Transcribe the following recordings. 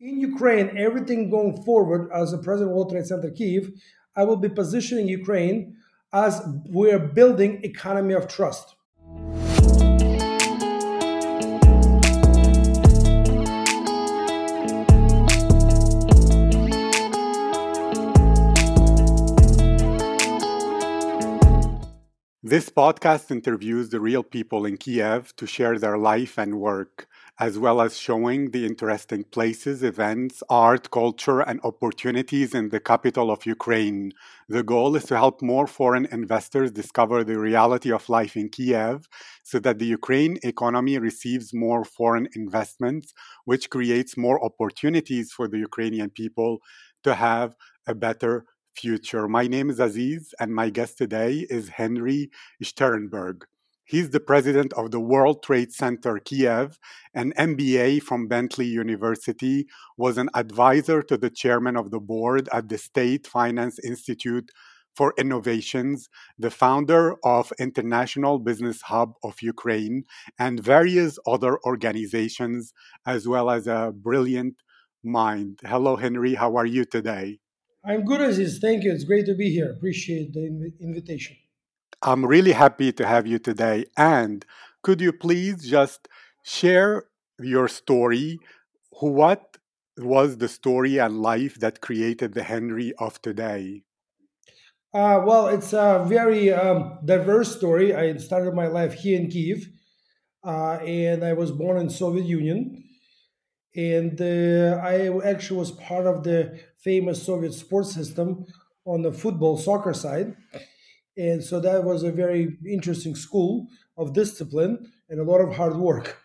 in Ukraine, everything going forward as the President of World Trade Center Kiev, I will be positioning Ukraine as we're building economy of trust. This podcast interviews the real people in Kiev to share their life and work, as well as showing the interesting places, events, art, culture, and opportunities in the capital of Ukraine. The goal is to help more foreign investors discover the reality of life in Kiev so that the Ukraine economy receives more foreign investments, which creates more opportunities for the Ukrainian people to have a better future. My name is Aziz, and my guest today is Henry Sternberg. He's the president of the World Trade Center Kiev, an MBA from Bentley University, was an advisor to the chairman of the board at the State Finance Institute for Innovations, the founder of International Business Hub of Ukraine, and various other organizations, as well as a brilliant mind. Hello, Henry. How are you today? I'm good, Aziz. Thank you. It's great to be here. Appreciate the inv- invitation. I'm really happy to have you today. And could you please just share your story? What was the story and life that created the Henry of today? Uh, well, it's a very um, diverse story. I started my life here in Kiev, uh, and I was born in Soviet Union and uh, I actually was part of the famous Soviet sports system on the football soccer side, and so that was a very interesting school of discipline and a lot of hard work.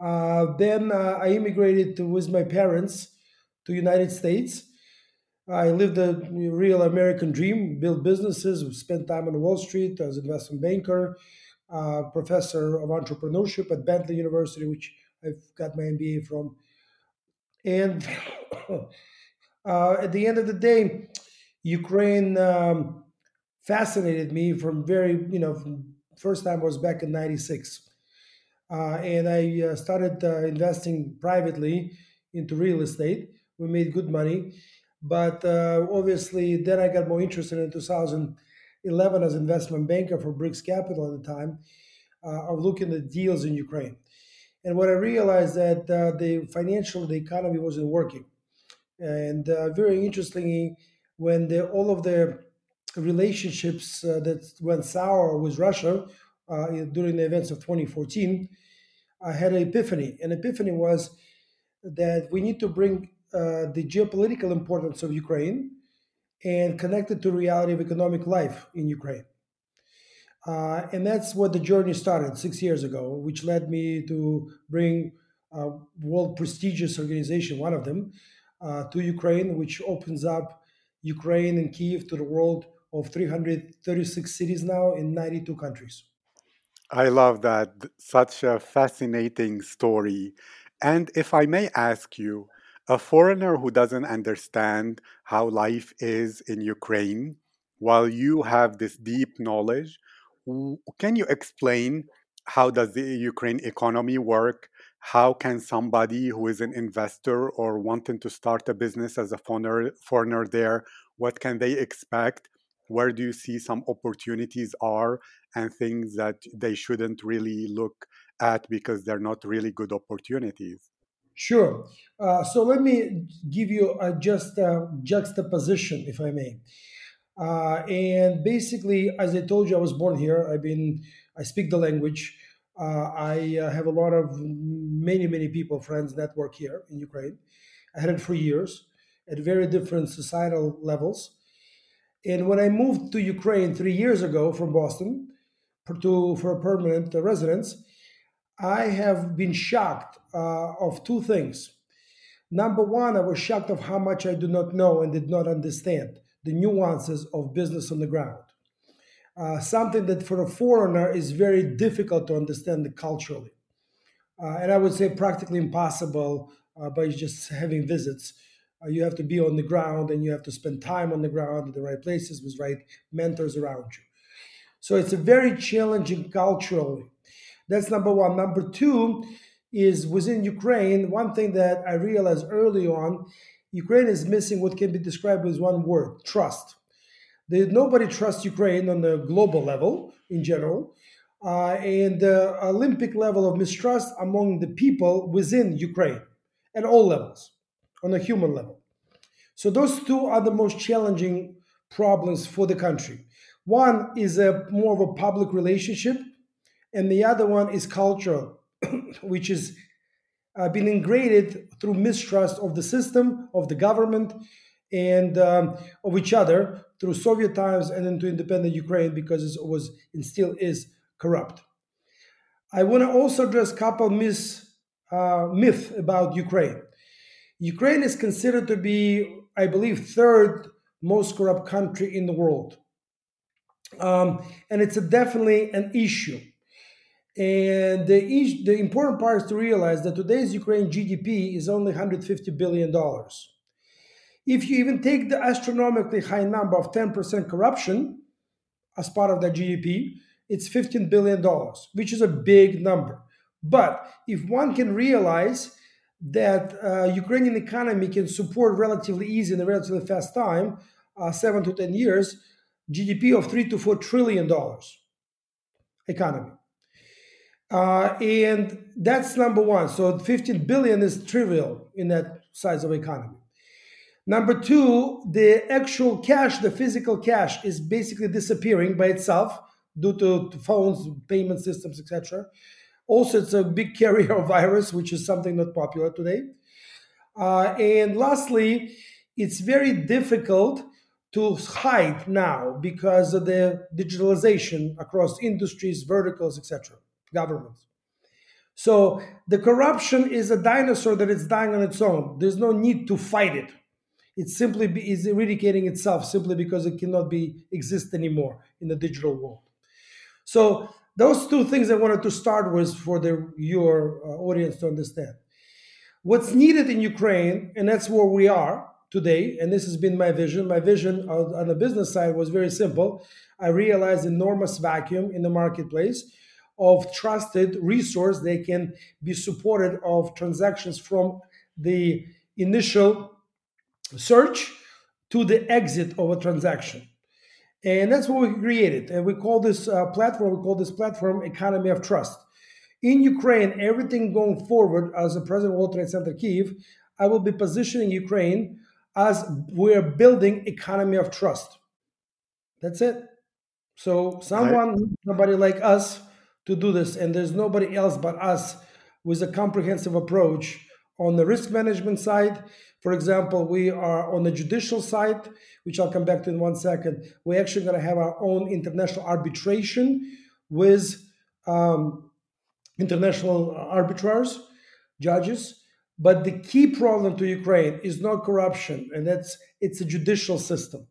Uh, then uh, I immigrated to, with my parents to United States. I lived a real American dream, built businesses, spent time on Wall Street as an investment banker, uh, professor of entrepreneurship at Bentley University, which I've got my MBA from and uh, at the end of the day, Ukraine um, fascinated me from very, you know, first time I was back in 96. Uh, and I uh, started uh, investing privately into real estate. We made good money. But uh, obviously, then I got more interested in 2011 as investment banker for BRICS Capital at the time uh, of looking at deals in Ukraine. And what I realized that uh, the financial, the economy wasn't working. And very interestingly, when the, all of the relationships uh, that went sour with Russia uh, during the events of 2014, I had an epiphany. An epiphany was that we need to bring uh, the geopolitical importance of Ukraine and connect it to reality of economic life in Ukraine. Uh, and that's what the journey started six years ago, which led me to bring a world prestigious organization, one of them, uh, to Ukraine, which opens up Ukraine and Kiev to the world of 336 cities now in 92 countries. I love that. Such a fascinating story. And if I may ask you, a foreigner who doesn't understand how life is in Ukraine, while you have this deep knowledge, can you explain how does the Ukraine economy work? How can somebody who is an investor or wanting to start a business as a foreigner, foreigner there, what can they expect? Where do you see some opportunities are and things that they shouldn't really look at because they're not really good opportunities? Sure. Uh, so let me give you a just a juxtaposition, if I may. Uh, and basically, as I told you, I was born here. I've been, I speak the language. Uh, I uh, have a lot of many, many people, friends, network here in Ukraine. I had it for years at very different societal levels. And when I moved to Ukraine three years ago from Boston to, for a permanent residence, I have been shocked uh, of two things. Number one, I was shocked of how much I do not know and did not understand the nuances of business on the ground. Uh, something that for a foreigner is very difficult to understand culturally. Uh, and I would say practically impossible uh, by just having visits. Uh, you have to be on the ground and you have to spend time on the ground at the right places with right mentors around you. So it's a very challenging culturally. That's number one. Number two, is within Ukraine, one thing that I realized early on, Ukraine is missing what can be described as one word trust. Nobody trusts Ukraine on the global level in general, uh, and the Olympic level of mistrust among the people within Ukraine at all levels, on a human level. So, those two are the most challenging problems for the country. One is a more of a public relationship, and the other one is cultural, which is uh, been ingrained through mistrust of the system, of the government, and um, of each other through Soviet times and into independent Ukraine because it was and still is corrupt. I want to also address a couple myths, uh, myth about Ukraine. Ukraine is considered to be, I believe, third most corrupt country in the world, um, and it's definitely an issue. And the, the important part is to realize that today's Ukraine GDP is only 150 billion dollars. If you even take the astronomically high number of 10% corruption as part of that GDP, it's $15 billion, which is a big number. But if one can realize that uh, Ukrainian economy can support relatively easy in a relatively fast time, uh, seven to 10 years, GDP of three to four trillion dollars economy. Uh, and that's number one. So 15 billion is trivial in that size of economy. Number two, the actual cash, the physical cash, is basically disappearing by itself due to phones, payment systems, etc. Also, it's a big carrier of virus, which is something not popular today. Uh, and lastly, it's very difficult to hide now because of the digitalization across industries, verticals, etc., governments. So the corruption is a dinosaur that is dying on its own. There's no need to fight it it simply be, is eradicating itself simply because it cannot be exist anymore in the digital world. So those two things I wanted to start with for the, your uh, audience to understand. What's needed in Ukraine, and that's where we are today, and this has been my vision. My vision on the business side was very simple. I realized enormous vacuum in the marketplace of trusted resource. They can be supported of transactions from the initial search to the exit of a transaction. And that's what we created. And we call this uh, platform, we call this platform Economy of Trust. In Ukraine, everything going forward as the President of World Trade Center Kiev, I will be positioning Ukraine as we're building economy of trust. That's it. So someone, somebody like us to do this, and there's nobody else but us with a comprehensive approach on the risk management side, for example, we are on the judicial side, which I'll come back to in one second. We're actually going to have our own international arbitration with um, international arbitrars, judges. But the key problem to Ukraine is not corruption, and that's it's a judicial system.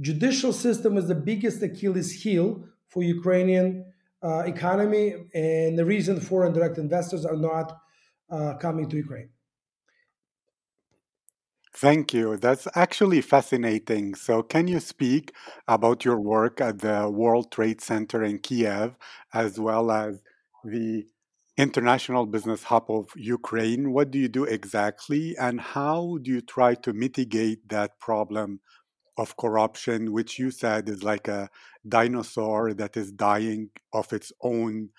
Judicial system is the biggest Achilles heel for Ukrainian uh, economy, and the reason foreign direct investors are not uh, coming to Ukraine. Thank you. That's actually fascinating. So, can you speak about your work at the World Trade Center in Kiev, as well as the International Business Hub of Ukraine? What do you do exactly, and how do you try to mitigate that problem of corruption, which you said is like a dinosaur that is dying of its own,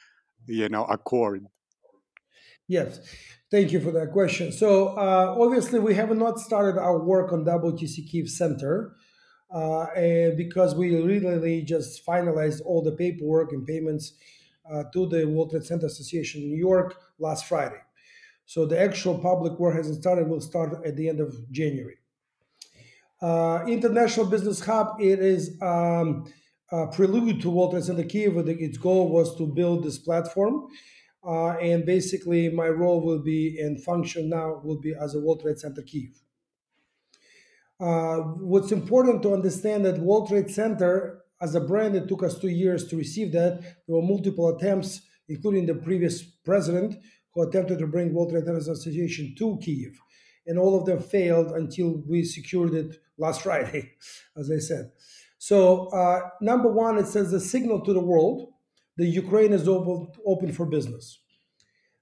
you know, accord? Yes, thank you for that question. So uh, obviously, we have not started our work on WTC Kiev Center uh, because we really just finalized all the paperwork and payments uh, to the World Trade Center Association in New York last Friday. So the actual public work hasn't started. Will start at the end of January. Uh, International Business Hub. It is. Um, a prelude to World Trade Center Kiev. Its goal was to build this platform uh, and basically, my role will be and function now will be as a World Trade Center Kiev. Uh, what's important to understand that World Trade Center, as a brand, it took us two years to receive that. There were multiple attempts, including the previous president, who attempted to bring World Trade Center Association to Kiev, and all of them failed until we secured it last Friday, as I said. So, uh, number one, it sends a signal to the world the Ukraine is open, open for business.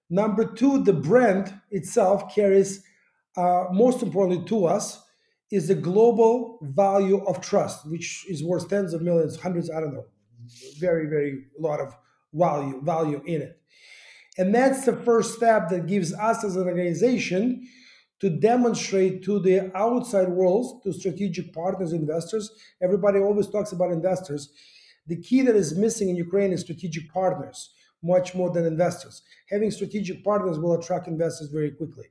Number two, the brand itself carries, uh, most importantly to us, is the global value of trust, which is worth tens of millions, hundreds, I don't know, very, very lot of value value in it. And that's the first step that gives us as an organization to demonstrate to the outside world, to strategic partners, investors. Everybody always talks about investors. The key that is missing in Ukraine is strategic partners, much more than investors. Having strategic partners will attract investors very quickly.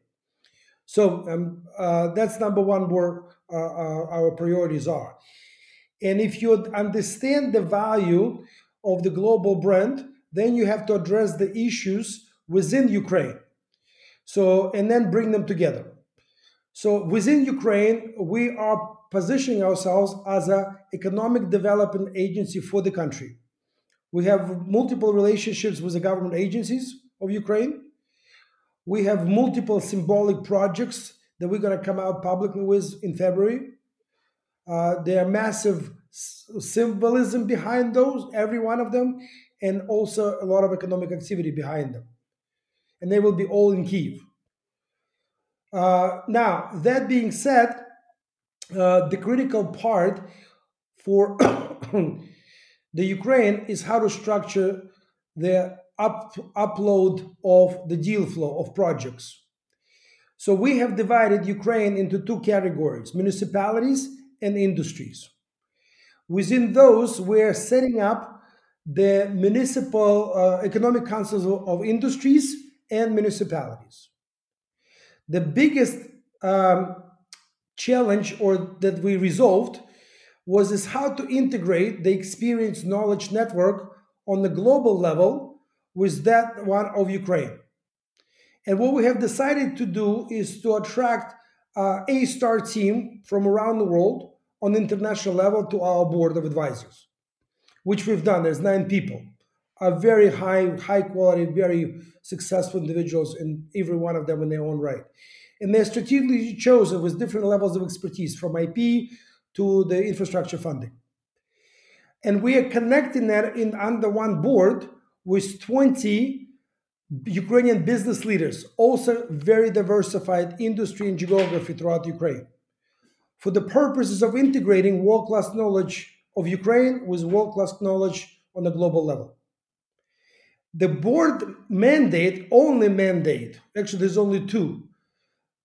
So um, uh, that's number one where uh, uh, our priorities are. And if you understand the value of the global brand, then you have to address the issues within Ukraine. So, and then bring them together. So within Ukraine, we are positioning ourselves as an economic development agency for the country. We have multiple relationships with the government agencies of Ukraine. We have multiple symbolic projects that we're going to come out publicly with in February. Uh, there are massive symbolism behind those, every one of them, and also a lot of economic activity behind them. And they will be all in Kiev. Uh, now, that being said, uh, the critical part for the Ukraine is how to structure the up, upload of the deal flow of projects. So we have divided Ukraine into two categories municipalities and industries. Within those, we're setting up the municipal uh, economic councils of industries and municipalities. The biggest um, challenge or that we resolved was is how to integrate the experience knowledge network on the global level with that one of Ukraine. And what we have decided to do is to attract uh, a star team from around the world on international level to our board of advisors, which we've done. There's nine people, are very high, high quality, very successful individuals, and every one of them in their own right. And they're strategically chosen with different levels of expertise, from IP to the infrastructure funding. And we are connecting that in under one board with 20 Ukrainian business leaders, also very diversified industry and geography throughout Ukraine, for the purposes of integrating world class knowledge of Ukraine with world class knowledge on a global level. The board mandate, only mandate, actually, there's only two.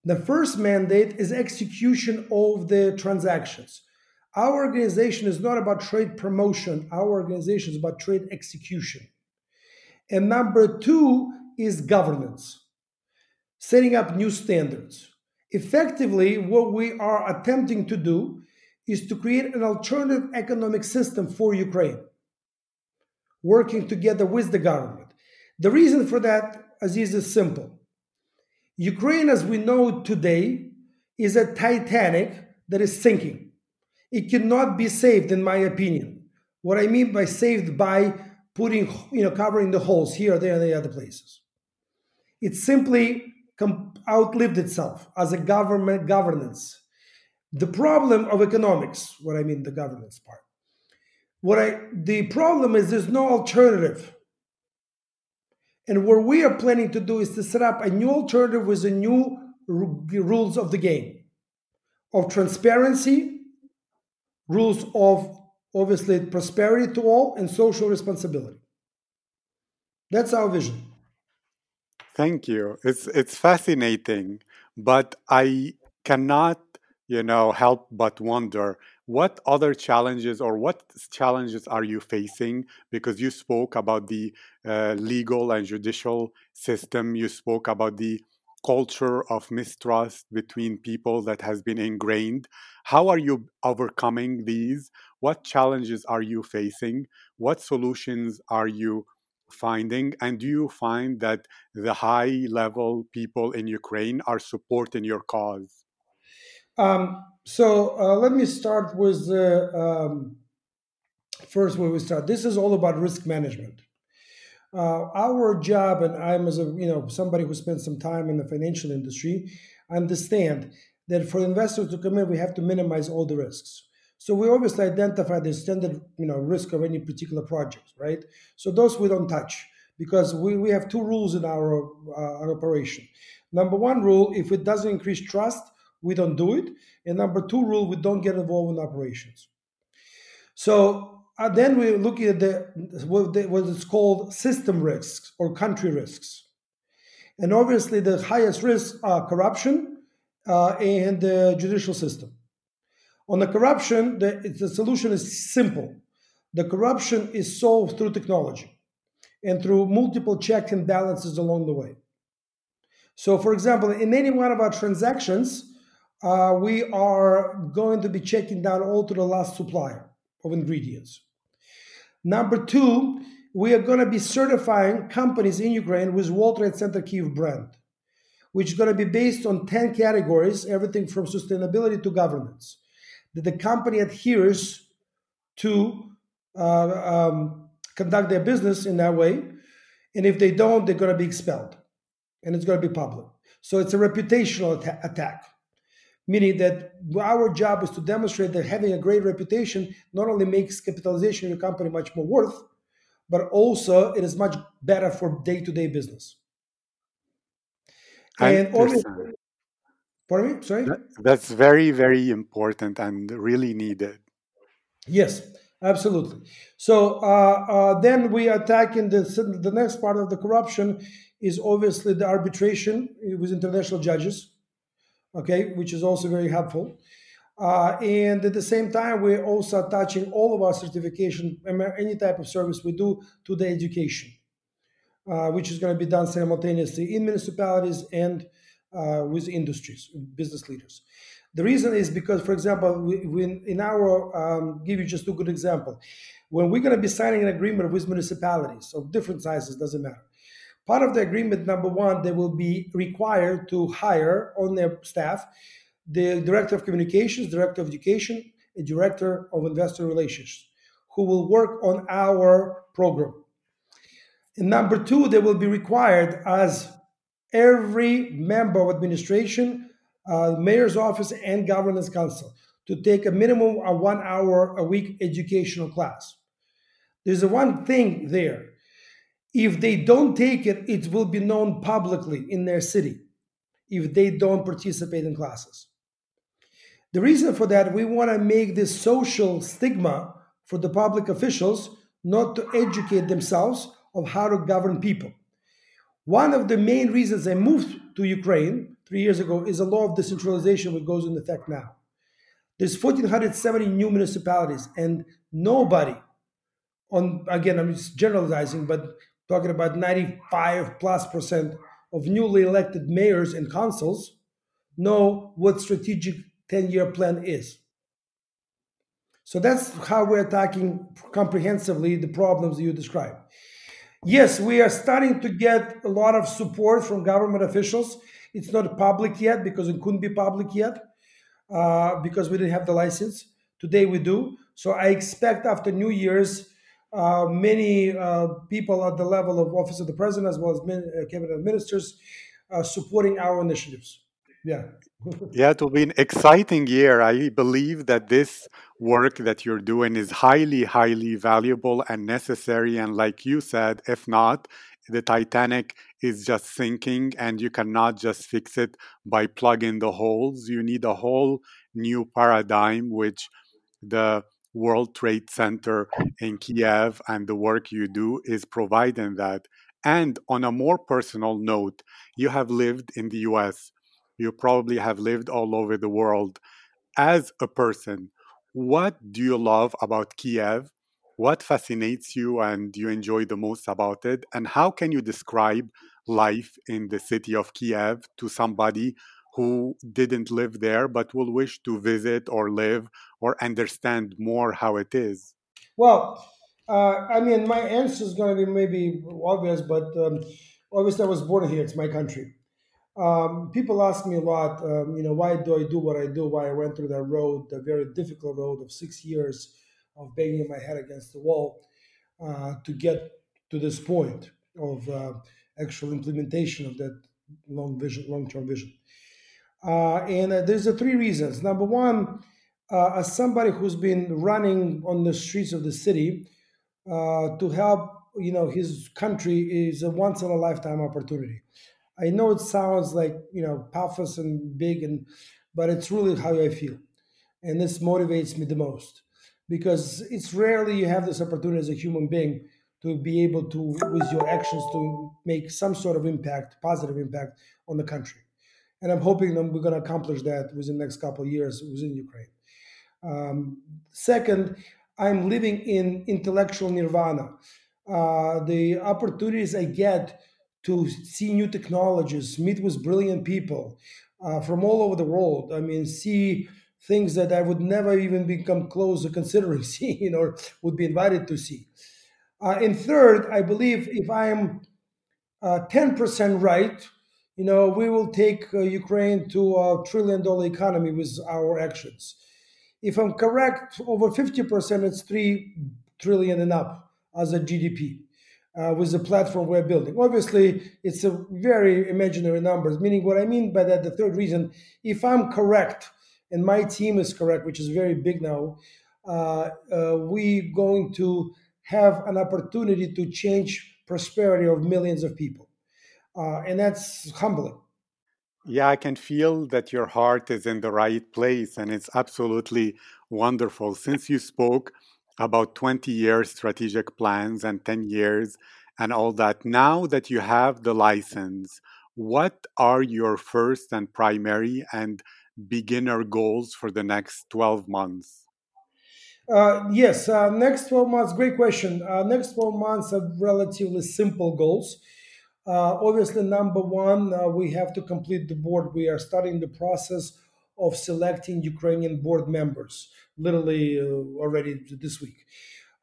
The first mandate is execution of the transactions. Our organization is not about trade promotion, our organization is about trade execution. And number two is governance, setting up new standards. Effectively, what we are attempting to do is to create an alternative economic system for Ukraine, working together with the government. The reason for that, Aziz, is simple. Ukraine, as we know today, is a Titanic that is sinking. It cannot be saved, in my opinion. What I mean by saved by putting, you know, covering the holes here, there, and the other places. It simply outlived itself as a government governance. The problem of economics, what I mean the governance part. What I the problem is there's no alternative. And what we are planning to do is to set up a new alternative with the new rules of the game of transparency, rules of obviously prosperity to all, and social responsibility. That's our vision. Thank you. It's it's fascinating, but I cannot, you know, help but wonder what other challenges or what challenges are you facing? Because you spoke about the uh, legal and judicial system. You spoke about the culture of mistrust between people that has been ingrained. How are you overcoming these? What challenges are you facing? What solutions are you finding? And do you find that the high level people in ukraine are supporting your cause um, so uh, let me start with the um, first where we start. This is all about risk management. Uh, our job, and I'm as a you know somebody who spent some time in the financial industry, understand that for investors to come in, we have to minimize all the risks. So we obviously identify the standard you know risk of any particular project, right? So those we don't touch because we, we have two rules in our, uh, our operation. Number one rule if it doesn't increase trust, we don't do it. And number two rule, we don't get involved in operations. So uh, then we're looking at the what, the what is called system risks or country risks. And obviously, the highest risks are corruption uh, and the judicial system. On the corruption, the, the solution is simple. The corruption is solved through technology and through multiple checks and balances along the way. So, for example, in any one of our transactions, uh, we are going to be checking down all to the last supplier of ingredients. Number two, we are going to be certifying companies in Ukraine with World Trade Center Kiev brand, which is going to be based on 10 categories, everything from sustainability to governance, that the company adheres to uh, um, conduct their business in that way. And if they don't, they're going to be expelled and it's going to be public. So it's a reputational attack meaning that our job is to demonstrate that having a great reputation not only makes capitalization of your company much more worth, but also it is much better for day-to-day business. And obviously, pardon me, sorry. That's very, very important and really needed. Yes, absolutely. So uh, uh, then we attack in the the next part of the corruption is obviously the arbitration with international judges okay, which is also very helpful. Uh, and at the same time, we're also attaching all of our certification, any type of service we do to the education, uh, which is going to be done simultaneously in municipalities and uh, with industries, business leaders. The reason is because, for example, we, we in our, um, give you just a good example, when we're going to be signing an agreement with municipalities of different sizes, doesn't matter Part of the agreement, number one, they will be required to hire on their staff the director of communications, director of education, a director of investor relations, who will work on our program. And number two, they will be required as every member of administration, uh, mayor's office, and governance council to take a minimum of one hour a week educational class. There's a one thing there if they don't take it, it will be known publicly in their city if they don't participate in classes. The reason for that, we want to make this social stigma for the public officials not to educate themselves of how to govern people. One of the main reasons I moved to Ukraine three years ago is a law of decentralization, which goes into effect now. There's 1,470 new municipalities, and nobody, on again, I'm generalizing, but talking about 95 plus percent of newly elected mayors and councils know what strategic 10 year plan is. So that's how we're attacking comprehensively the problems you described. Yes, we are starting to get a lot of support from government officials. It's not public yet because it couldn't be public yet uh, because we didn't have the license. Today we do. So I expect after New Year's, uh, many uh, people at the level of office of the president as well as min- uh, cabinet ministers uh, supporting our initiatives. Yeah. yeah, it will be an exciting year. I believe that this work that you're doing is highly, highly valuable and necessary. And like you said, if not, the Titanic is just sinking and you cannot just fix it by plugging the holes. You need a whole new paradigm, which the World Trade Center in Kiev and the work you do is providing that. And on a more personal note, you have lived in the US. You probably have lived all over the world. As a person, what do you love about Kiev? What fascinates you and you enjoy the most about it? And how can you describe life in the city of Kiev to somebody who didn't live there but will wish to visit or live or understand more how it is? Well, uh, I mean, my answer is going to be maybe obvious, but um, obviously I was born here. It's my country. Um, people ask me a lot, um, you know, why do I do what I do? Why I went through that road, the very difficult road of six years of banging my head against the wall uh, to get to this point of uh, actual implementation of that long vision, long-term vision. Uh, and uh, there's uh, three reasons. Number one, uh, as somebody who's been running on the streets of the city uh, to help you know his country is a once in a lifetime opportunity. I know it sounds like you know pathos and big, and but it's really how I feel, and this motivates me the most because it's rarely you have this opportunity as a human being to be able to, with your actions, to make some sort of impact, positive impact on the country. And I'm hoping that we're going to accomplish that within the next couple of years within Ukraine. Um, second, I'm living in intellectual nirvana. Uh, the opportunities I get to see new technologies, meet with brilliant people uh, from all over the world. I mean, see things that I would never even become close to considering seeing or would be invited to see. Uh, and third, I believe if I am uh, 10% right, you know, we will take uh, Ukraine to a trillion dollar economy with our actions. If I'm correct, over 50%, it's 3 trillion and up as a GDP. Uh, with the platform we're building. Obviously, it's a very imaginary numbers, meaning what I mean by that, the third reason, if I'm correct and my team is correct, which is very big now, uh, uh, we going to have an opportunity to change prosperity of millions of people. Uh, and that's humbling. Yeah, I can feel that your heart is in the right place, and it's absolutely wonderful. Since you spoke about 20 years strategic plans and 10 years and all that, now that you have the license, what are your first and primary and beginner goals for the next 12 months? Uh, yes, uh, next 12 months, great question. Uh, next 12 months are relatively simple goals. Uh, obviously, number one, uh, we have to complete the board. We are starting the process of selecting Ukrainian board members, literally uh, already this week.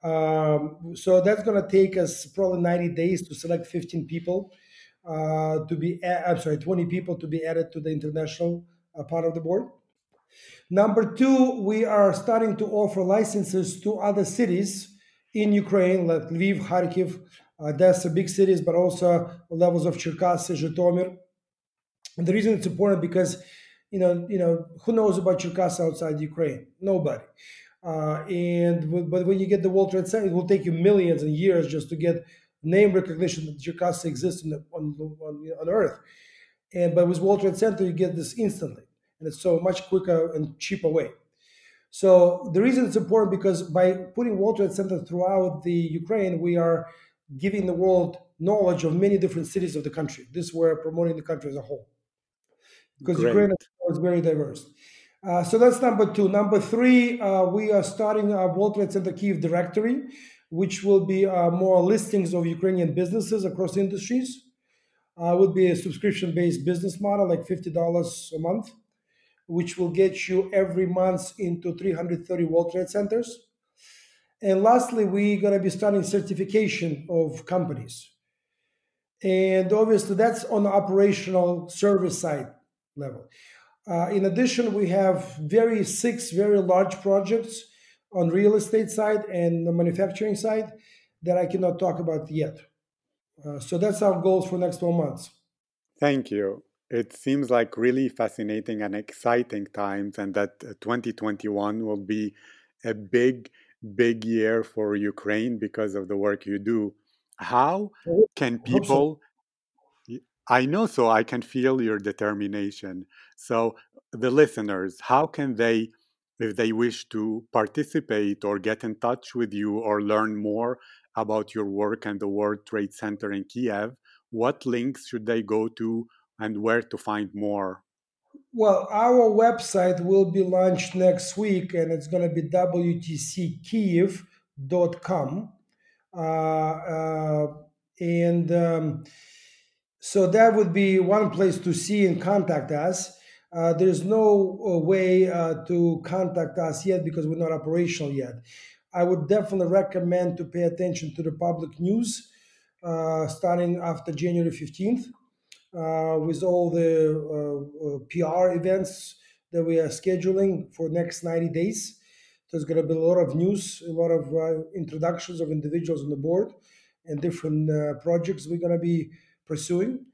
Um, so that's going to take us probably 90 days to select 15 people to be, a- I'm sorry, 20 people to be added to the international part of the board. Number two, we are starting to offer licenses to other cities in Ukraine, like Lviv, Kharkiv, Odessa, big cities, but also levels of Cherkasy, Zhytomyr. And the reason it's important because, you know, you know, who knows about Cherkasy outside Ukraine? Nobody. Uh, and but when you get the World Trade Center, it will take you millions and years just to get name recognition that Cherkasy exists the, on, on, on Earth. And but with World Trade Center, you get this instantly and it's so much quicker and cheaper way. So the reason it's important because by putting World Trade Center throughout the Ukraine, we are giving the world knowledge of many different cities of the country. This we're promoting the country as a whole because Great. Ukraine is very diverse. Uh, so that's number two. Number three, uh, we are starting a World Trade Center Kiev directory, which will be uh, more listings of Ukrainian businesses across industries. Uh, would be a subscription-based business model, like fifty dollars a month which will get you every month into 330 World Trade Centers. And lastly, we're going to be starting certification of companies. And obviously, that's on the operational service side level. Uh, in addition, we have very six very large projects on real estate side and the manufacturing side that I cannot talk about yet. Uh, so that's our goals for next 12 months. Thank you it seems like really fascinating and exciting times, and that uh, 2021 will be a big, big year for Ukraine because of the work you do. How oh, can people? I know, so I can feel your determination. So, the listeners, how can they, if they wish to participate or get in touch with you or learn more about your work and the World Trade Center in Kiev, what links should they go to? and where to find more? Well, our website will be launched next week and it's going to be wtckiev.com. Uh, uh, and um, so that would be one place to see and contact us. Uh, there's no uh, way uh, to contact us yet because we're not operational yet. I would definitely recommend to pay attention to the public news uh, starting after January 15th uh, with all the uh, uh PR events that we are scheduling for next 90 days. There's going to be a lot of news, a lot of uh, introductions of individuals on the board and different uh, projects we're going to be pursuing.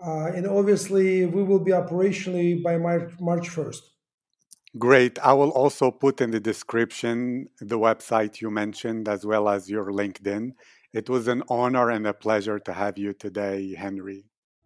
and obviously, we will be operationally by March, March 1st. Great. I will also put in the description the website you mentioned as well as your LinkedIn It was an honor and a pleasure to have you today, Henry.